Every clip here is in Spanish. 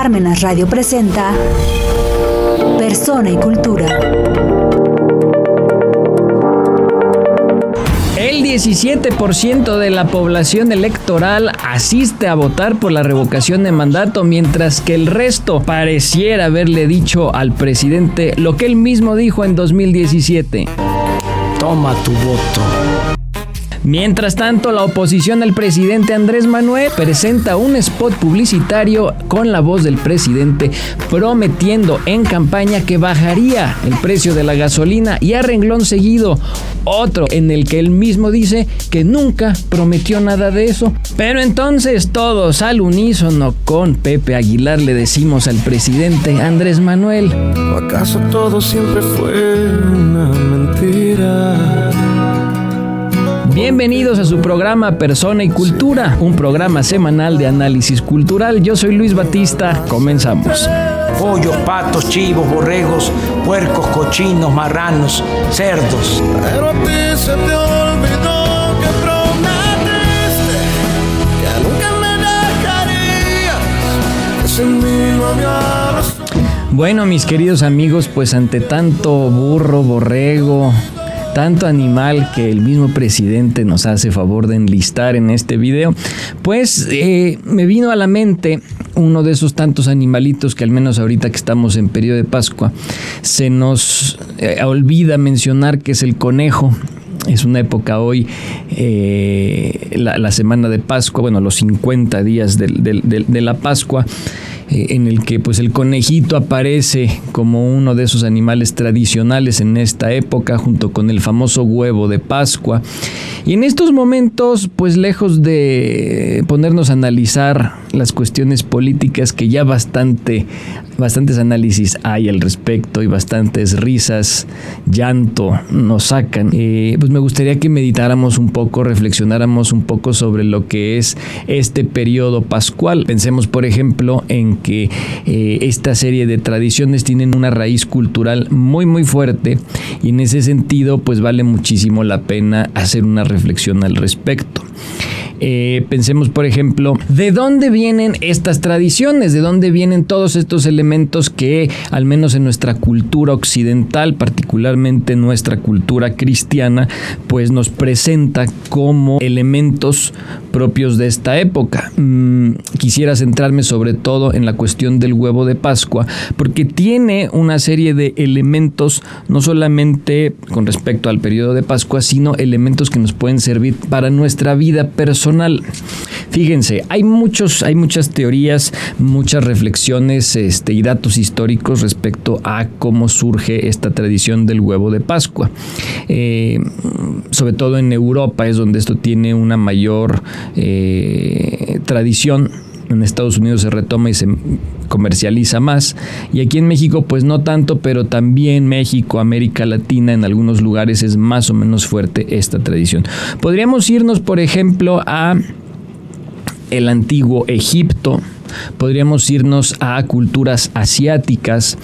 Parmenas Radio presenta Persona y Cultura. El 17% de la población electoral asiste a votar por la revocación de mandato, mientras que el resto pareciera haberle dicho al presidente lo que él mismo dijo en 2017. Toma tu voto. Mientras tanto, la oposición al presidente Andrés Manuel presenta un spot publicitario con la voz del presidente prometiendo en campaña que bajaría el precio de la gasolina y a renglón seguido otro en el que él mismo dice que nunca prometió nada de eso. Pero entonces todos al unísono con Pepe Aguilar le decimos al presidente Andrés Manuel. ¿O acaso todo siempre fue una mentira? Bienvenidos a su programa Persona y Cultura, un programa semanal de análisis cultural. Yo soy Luis Batista, comenzamos. Pollos, patos, chivos, borregos, puercos, cochinos, marranos, cerdos. Pero a ti se te olvidó que prometiste que nunca me dejarías, que sin mí no había razón. Bueno, mis queridos amigos, pues ante tanto burro, borrego, tanto animal que el mismo presidente nos hace favor de enlistar en este video, pues eh, me vino a la mente uno de esos tantos animalitos que al menos ahorita que estamos en periodo de Pascua, se nos eh, olvida mencionar que es el conejo. Es una época hoy, eh, la, la, semana de Pascua, bueno, los 50 días de, de, de, de la Pascua en el que pues el conejito aparece como uno de esos animales tradicionales en esta época junto con el famoso huevo de Pascua. Y en estos momentos, pues lejos de ponernos a analizar las cuestiones políticas que ya bastante bastantes análisis hay al respecto y bastantes risas, llanto nos sacan. Eh, pues me gustaría que meditáramos un poco, reflexionáramos un poco sobre lo que es este periodo pascual. Pensemos, por ejemplo, en que eh, esta serie de tradiciones tienen una raíz cultural muy muy fuerte y en ese sentido pues vale muchísimo la pena hacer una reflexión al respecto. Eh, pensemos, por ejemplo, ¿de dónde vienen estas tradiciones? ¿De dónde vienen todos estos elementos que, al menos en nuestra cultura occidental, particularmente nuestra cultura cristiana, pues nos presenta como elementos propios de esta época? Mm, quisiera centrarme sobre todo en la cuestión del huevo de Pascua, porque tiene una serie de elementos, no solamente con respecto al periodo de Pascua, sino elementos que nos pueden servir para nuestra vida personal Fíjense, hay muchos, hay muchas teorías, muchas reflexiones este, y datos históricos respecto a cómo surge esta tradición del huevo de Pascua. Eh, sobre todo en Europa es donde esto tiene una mayor eh, tradición en Estados Unidos se retoma y se comercializa más. Y aquí en México, pues no tanto, pero también México, América Latina, en algunos lugares es más o menos fuerte esta tradición. Podríamos irnos, por ejemplo, a el antiguo Egipto, podríamos irnos a culturas asiáticas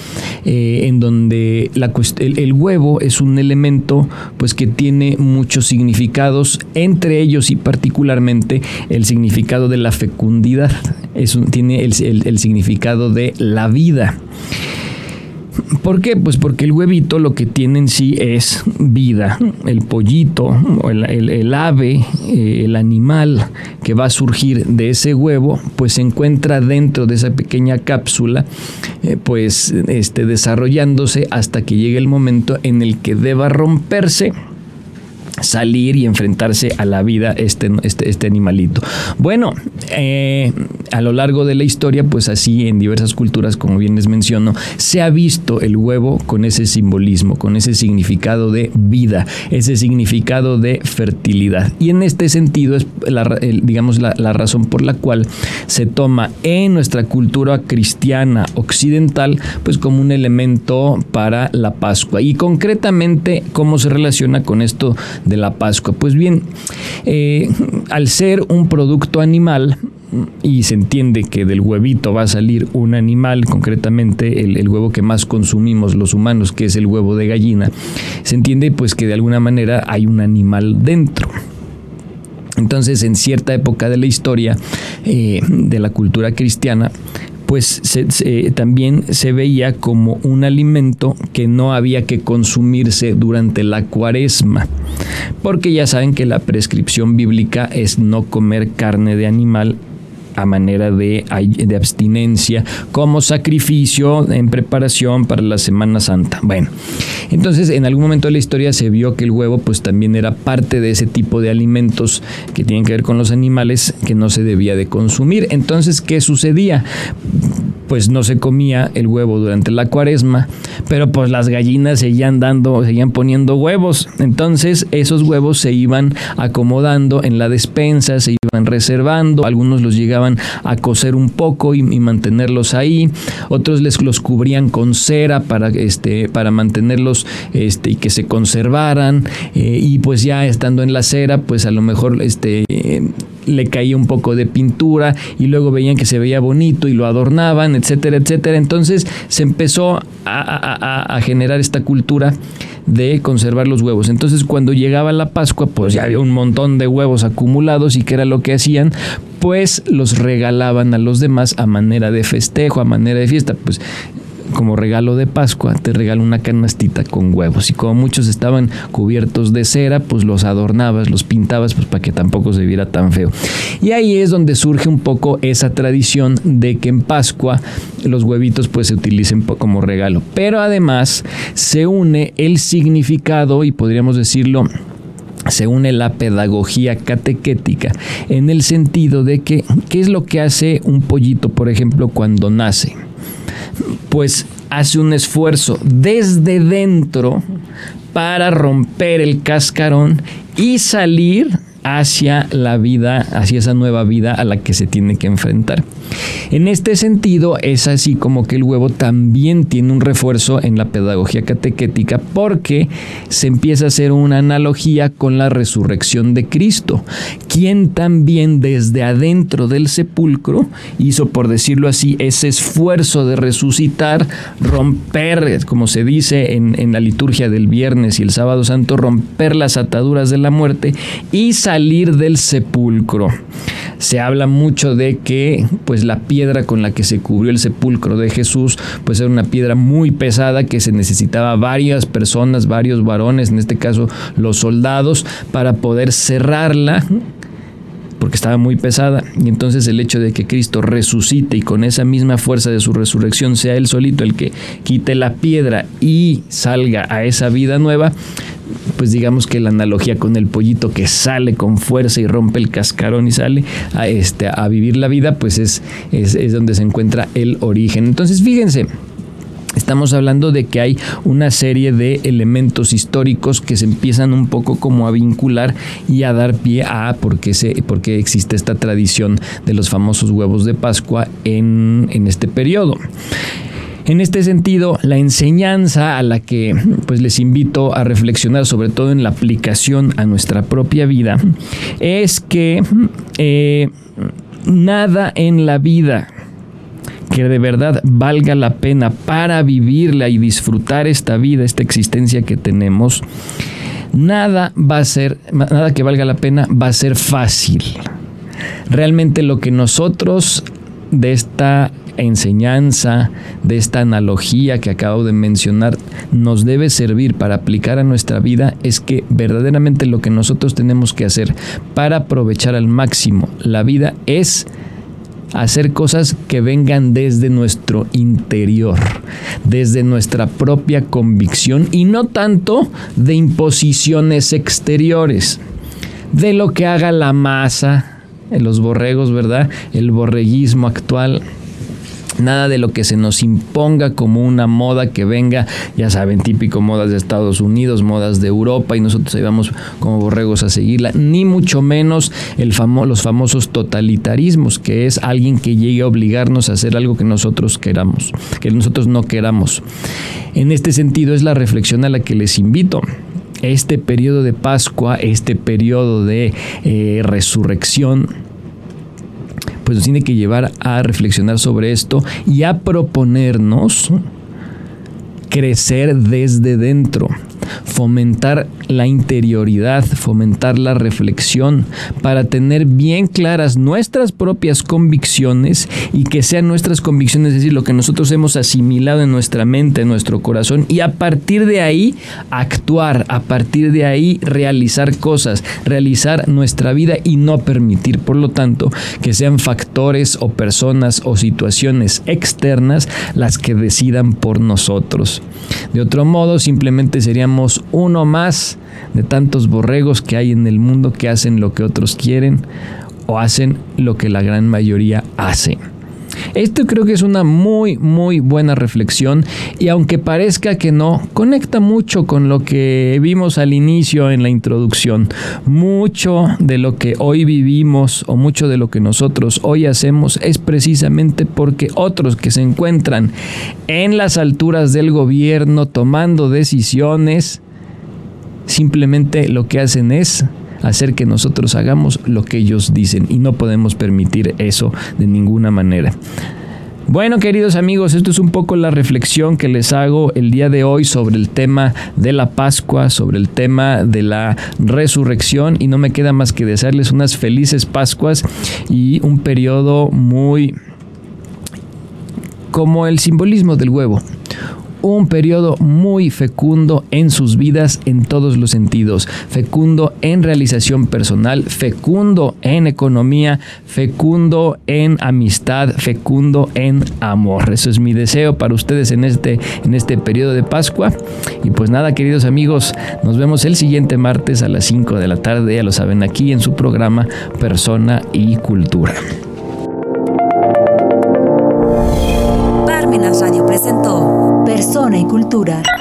eh, en donde el, huevo es un elemento pues que tiene muchos significados entre ellos y particularmente el significado de la fecundidad. Tiene el significado de la vida ¿Por qué? Pues porque el huevito lo que tiene en sí es vida. El pollito, el, el, ave, eh, el animal que va a surgir de ese huevo, pues se encuentra dentro de esa pequeña cápsula, eh, pues este, desarrollándose hasta que llegue el momento en el que deba romperse salir y enfrentarse a la vida este, este, este animalito. Bueno, eh, a lo largo de la historia, pues así en diversas culturas, como bien les menciono, se ha visto el huevo con ese simbolismo, con ese significado de vida, ese significado de fertilidad. Y en este sentido es, la, digamos, la, la razón por la cual se toma en nuestra cultura cristiana occidental, pues como un elemento para la Pascua. Y concretamente, cómo se relaciona con esto de la Pascua. Pues bien, eh, al ser un producto animal, y se entiende que del huevito va a salir un animal, concretamente el, el, huevo que más consumimos los humanos, que es el huevo de gallina, se entiende pues que de alguna manera hay un animal dentro. Entonces, en cierta época de la historia eh, de la cultura cristiana, pues también se veía como un alimento que no había que consumirse durante la cuaresma, porque ya saben que la prescripción bíblica es no comer carne de animal a manera de, de, abstinencia como sacrificio en preparación para la Semana Santa. Bueno, entonces en algún momento de la historia se vio que el huevo pues también era parte de ese tipo de alimentos que tienen que ver con los animales que no se debía de consumir. Entonces, ¿qué sucedía? Pues no se comía el huevo durante la cuaresma, pero pues las gallinas seguían dando, seguían poniendo huevos. Entonces esos huevos se iban acomodando en la despensa, se iban reservando, algunos los llegaban a cocer un poco y, mantenerlos ahí, otros les los cubrían con cera para, este, para mantenerlos este, y que se conservaran, eh, y pues ya estando en la cera, pues a lo mejor este, le caía un poco de pintura y luego veían que se veía bonito y lo adornaban, etcétera, etcétera. Entonces se empezó a, generar esta cultura de conservar los huevos. Entonces cuando llegaba la Pascua, pues ya había un montón de huevos acumulados y qué era lo que hacían, pues los regalaban a los demás a manera de festejo, a manera de fiesta. Pues como regalo de Pascua, te regalo una canastita con huevos. Y como muchos estaban cubiertos de cera, pues los adornabas, los pintabas, pues para que tampoco se viera tan feo. Y ahí es donde surge un poco esa tradición de que en Pascua los huevitos pues se utilicen como regalo. Pero además se une el significado y podríamos decirlo se une la pedagogía catequética en el sentido de que, ¿qué es lo que hace un pollito, por ejemplo, cuando nace? Pues hace un esfuerzo desde dentro para romper el cascarón y salir hacia la vida, hacia esa nueva vida a la que se tiene que enfrentar. En este sentido, es así como que el huevo también tiene un refuerzo en la pedagogía catequética porque se empieza a hacer una analogía con la resurrección de Cristo, quien también desde adentro del sepulcro hizo, por decirlo así, ese esfuerzo de resucitar, romper, como se dice en, en la liturgia del viernes y el sábado santo, romper las ataduras de la muerte y salir del sepulcro. Se habla mucho de que pues la piedra con la que se cubrió el sepulcro de Jesús pues era una piedra muy pesada que se necesitaba varias personas, varios varones, en este caso los soldados, para poder cerrarla porque estaba muy pesada. Y entonces el hecho de que Cristo resucite y con esa misma fuerza de su resurrección sea Él solito el que quite la piedra y salga a esa vida nueva, pues digamos que la analogía con el pollito que sale con fuerza y rompe el cascarón y sale a, este, a vivir la vida, pues es, es, es donde se encuentra el origen. Entonces fíjense, Estamos hablando de que hay una serie de elementos históricos que se empiezan un poco como a vincular y a dar pie a por qué, se, existe esta tradición de los famosos huevos de Pascua en, en este periodo. En este sentido, la enseñanza a la que pues les invito a reflexionar, sobre todo en la aplicación a nuestra propia vida, es que eh, nada en la vida que de verdad valga la pena para vivirla y disfrutar esta vida, esta existencia que tenemos, nada va a ser, nada que valga la pena va a ser fácil. Realmente lo que nosotros de esta enseñanza, de esta analogía que acabo de mencionar, nos debe servir para aplicar a nuestra vida es que verdaderamente lo que nosotros tenemos que hacer para aprovechar al máximo la vida es hacer cosas que vengan desde nuestro interior, desde nuestra propia convicción y no tanto de imposiciones exteriores, de lo que haga la masa, los borregos, ¿verdad? El borreguismo actual Nada de lo que se nos imponga como una moda que venga, ya saben, típico modas de Estados Unidos, modas de Europa y nosotros ahí vamos como borregos a seguirla, ni mucho menos el los famosos totalitarismos, que es alguien que llegue a obligarnos a hacer algo que nosotros queramos, que nosotros no queramos. En este sentido es la reflexión a la que les invito este periodo de Pascua, este periodo de eh, resurrección, pues nos tiene que llevar a reflexionar sobre esto y a proponernos crecer desde dentro, fomentar la interioridad, fomentar la reflexión, para tener bien claras nuestras propias convicciones y que sean nuestras convicciones, es decir, lo que nosotros hemos asimilado en nuestra mente, en nuestro corazón, y a partir de ahí actuar, a partir de ahí realizar cosas, realizar nuestra vida y no permitir, por lo tanto, que sean factores o personas o situaciones externas las que decidan por nosotros. De otro modo, simplemente seríamos uno más de tantos borregos que hay en el mundo que hacen lo que otros quieren o hacen lo que la gran mayoría hace. Esto creo que es una muy, muy buena reflexión y aunque parezca que no, conecta mucho con lo que vimos al inicio en la introducción. Mucho de lo que hoy vivimos o mucho de lo que nosotros hoy hacemos es precisamente porque otros que se encuentran en las alturas del gobierno tomando decisiones, simplemente lo que hacen es hacer que nosotros hagamos lo que ellos dicen y no podemos permitir eso de ninguna manera. Bueno, queridos amigos, esto es un poco la reflexión que les hago el día de hoy sobre el tema de la Pascua, sobre el tema de la resurrección y no me queda más que desearles unas felices Pascuas y un periodo muy como el simbolismo del huevo, un periodo muy fecundo en sus vidas en todos los sentidos. Fecundo en realización personal, fecundo en economía, fecundo en amistad, fecundo en amor. Eso es mi deseo para ustedes en este, en este periodo de Pascua. Y pues nada, queridos amigos, nos vemos el siguiente martes a las 5 de la tarde, ya lo saben, aquí en su programa Persona y Cultura. Parmenas